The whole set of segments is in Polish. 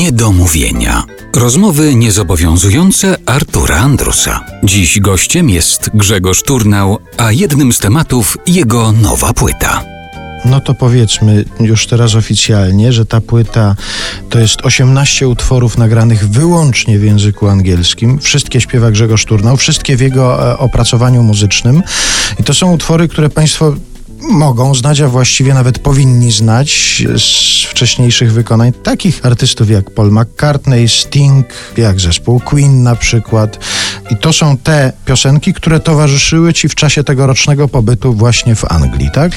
Niedomówienia. Rozmowy niezobowiązujące Artura Andrusa. Dziś gościem jest Grzegorz Turnał, a jednym z tematów jego nowa płyta. No to powiedzmy już teraz oficjalnie, że ta płyta to jest 18 utworów nagranych wyłącznie w języku angielskim. Wszystkie śpiewa Grzegorz Turnał, wszystkie w jego e, opracowaniu muzycznym. I to są utwory, które Państwo mogą znać, a właściwie nawet powinni znać z wcześniejszych wykonań takich artystów jak Paul McCartney, Sting, jak zespół Queen na przykład. I to są te piosenki, które towarzyszyły Ci w czasie tegorocznego pobytu właśnie w Anglii, tak?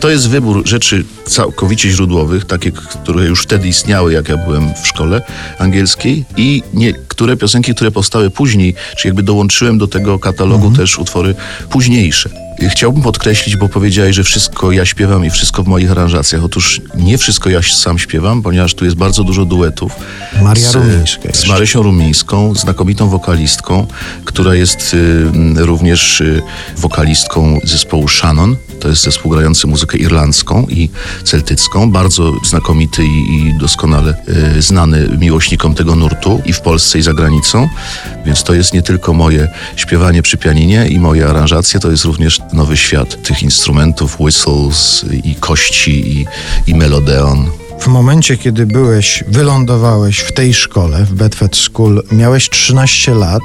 To jest wybór rzeczy całkowicie źródłowych, takie, które już wtedy istniały, jak ja byłem w szkole angielskiej i niektóre piosenki, które powstały później, czy jakby dołączyłem do tego katalogu mhm. też utwory późniejsze. Chciałbym podkreślić, bo powiedziałeś, że wszystko ja śpiewam i wszystko w moich aranżacjach. Otóż nie wszystko ja sam śpiewam, ponieważ tu jest bardzo dużo duetów. Maria z, Rumińska. Z Marysią Rumińską, znakomitą wokalistką, która jest y, również y, wokalistką zespołu Shannon. To jest zespół grający muzykę irlandzką i celtycką, bardzo znakomity i, doskonale y, znany miłośnikom tego nurtu i w Polsce i za granicą. Więc to jest nie tylko moje śpiewanie przy pianinie i moje aranżacje, to jest również nowy świat tych instrumentów, whistles i kości i, i melodeon w momencie, kiedy byłeś, wylądowałeś w tej szkole, w Bedford School, miałeś 13 lat,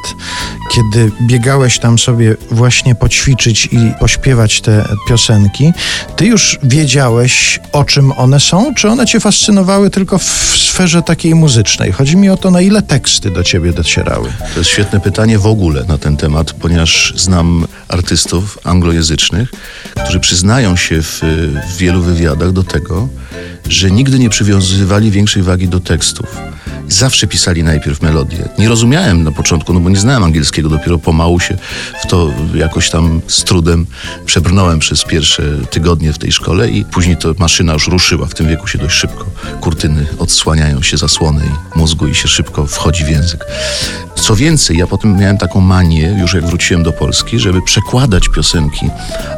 kiedy biegałeś tam sobie właśnie poćwiczyć i pośpiewać te piosenki, ty już wiedziałeś, o czym one są, czy one cię fascynowały tylko w sferze takiej muzycznej? Chodzi mi o to, na ile teksty do ciebie docierały. To jest świetne pytanie w ogóle na ten temat, ponieważ znam artystów anglojęzycznych, którzy przyznają się w, w wielu wywiadach do tego, że nigdy nie przywiązywali większej wagi do tekstów. Zawsze pisali najpierw melodię. Nie rozumiałem na początku, no bo nie znałem angielskiego, dopiero pomału się w to jakoś tam z trudem przebrnąłem przez pierwsze tygodnie w tej szkole i później to maszyna już ruszyła. W tym wieku się dość szybko kurtyny odsłaniają się, zasłony mózgu i się szybko wchodzi w język. Co więcej, ja potem miałem taką manię, już jak wróciłem do Polski, żeby przekładać piosenki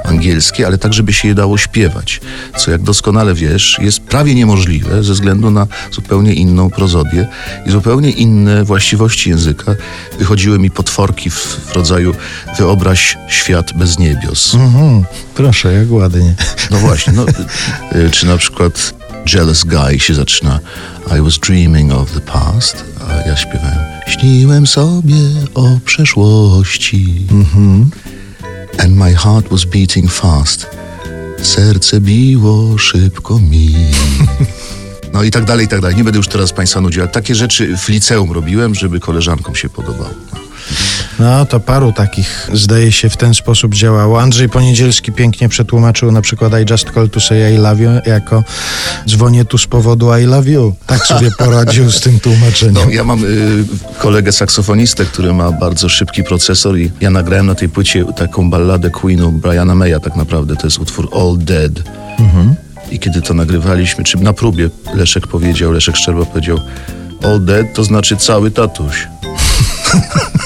angielskie, ale tak, żeby się je dało śpiewać. Co jak doskonale wiesz, jest prawie niemożliwe ze względu na zupełnie inną prozodię i zupełnie inne właściwości języka. Wychodziły mi potworki w, w rodzaju wyobraź świat bez niebios. Mhm, proszę, jak ładnie. No właśnie, no, y, czy na przykład Jealous Guy się zaczyna I was dreaming of the past, a ja śpiewałem Śniłem sobie o przeszłości mm-hmm. And my heart was beating fast Serce biło szybko mi No i tak dalej, i tak dalej. Nie będę już teraz Państwa nudził. Takie rzeczy w liceum robiłem, żeby koleżankom się podobało. No to paru takich zdaje się w ten sposób działało. Andrzej Poniedzielski pięknie przetłumaczył na przykład I just call to say I love you jako dzwonię tu z powodu I love you. Tak sobie poradził z tym tłumaczeniem. No, ja mam y, kolegę saksofonistę, który ma bardzo szybki procesor i ja nagrałem na tej płycie taką balladę Queenu Briana Maya tak naprawdę. To jest utwór All Dead. Mhm. I kiedy to nagrywaliśmy, czy na próbie Leszek powiedział, Leszek Szczerba powiedział All Dead to znaczy cały tatuś.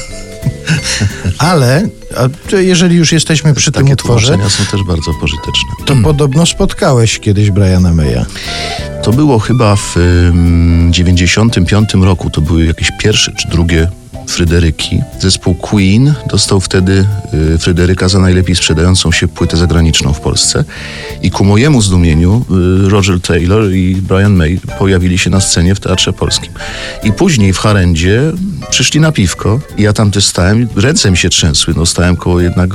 Ale jeżeli już jesteśmy przy Takie tym utworze... są też bardzo pożyteczne. To hmm. podobno spotkałeś kiedyś Briana Maya. To było chyba w um, 95 roku. To były jakieś pierwsze czy drugie Fryderyki. Zespół Queen dostał wtedy y, Fryderyka za najlepiej sprzedającą się płytę zagraniczną w Polsce. I ku mojemu zdumieniu y, Roger Taylor i Brian May pojawili się na scenie w Teatrze Polskim. I później w Harendzie przyszli na piwko. I ja tam też stałem, ręce mi się trzęsły. No, stałem koło jednak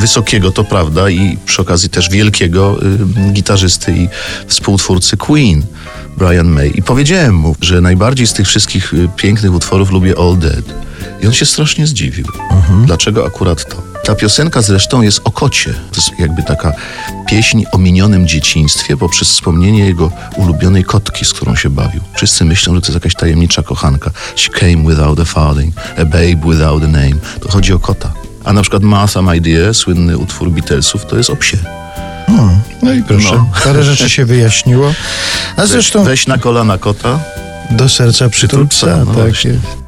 wysokiego, to prawda, i przy okazji też wielkiego y, gitarzysty i współtwórcy Queen. Brian May. I powiedziałem mu, że najbardziej z tych wszystkich y, pięknych utworów lubię All Dead. I on się strasznie zdziwił. Mhm. Dlaczego akurat to? Ta piosenka zresztą jest o kocie. To jest jakby taka pieśń o minionym dzieciństwie poprzez wspomnienie jego ulubionej kotki, z którą się bawił. Wszyscy myślą, że to jest jakaś tajemnicza kochanka. She came without a farthing, a babe without a name. To chodzi o kota. A na przykład Martha My Dear, słynny utwór Beatlesów, to jest o psie. Hmm, no i proszę, no. parę rzeczy się wyjaśniło. A zresztą... Weź, na kolana kota. Do serca przytul psa, no tak jest.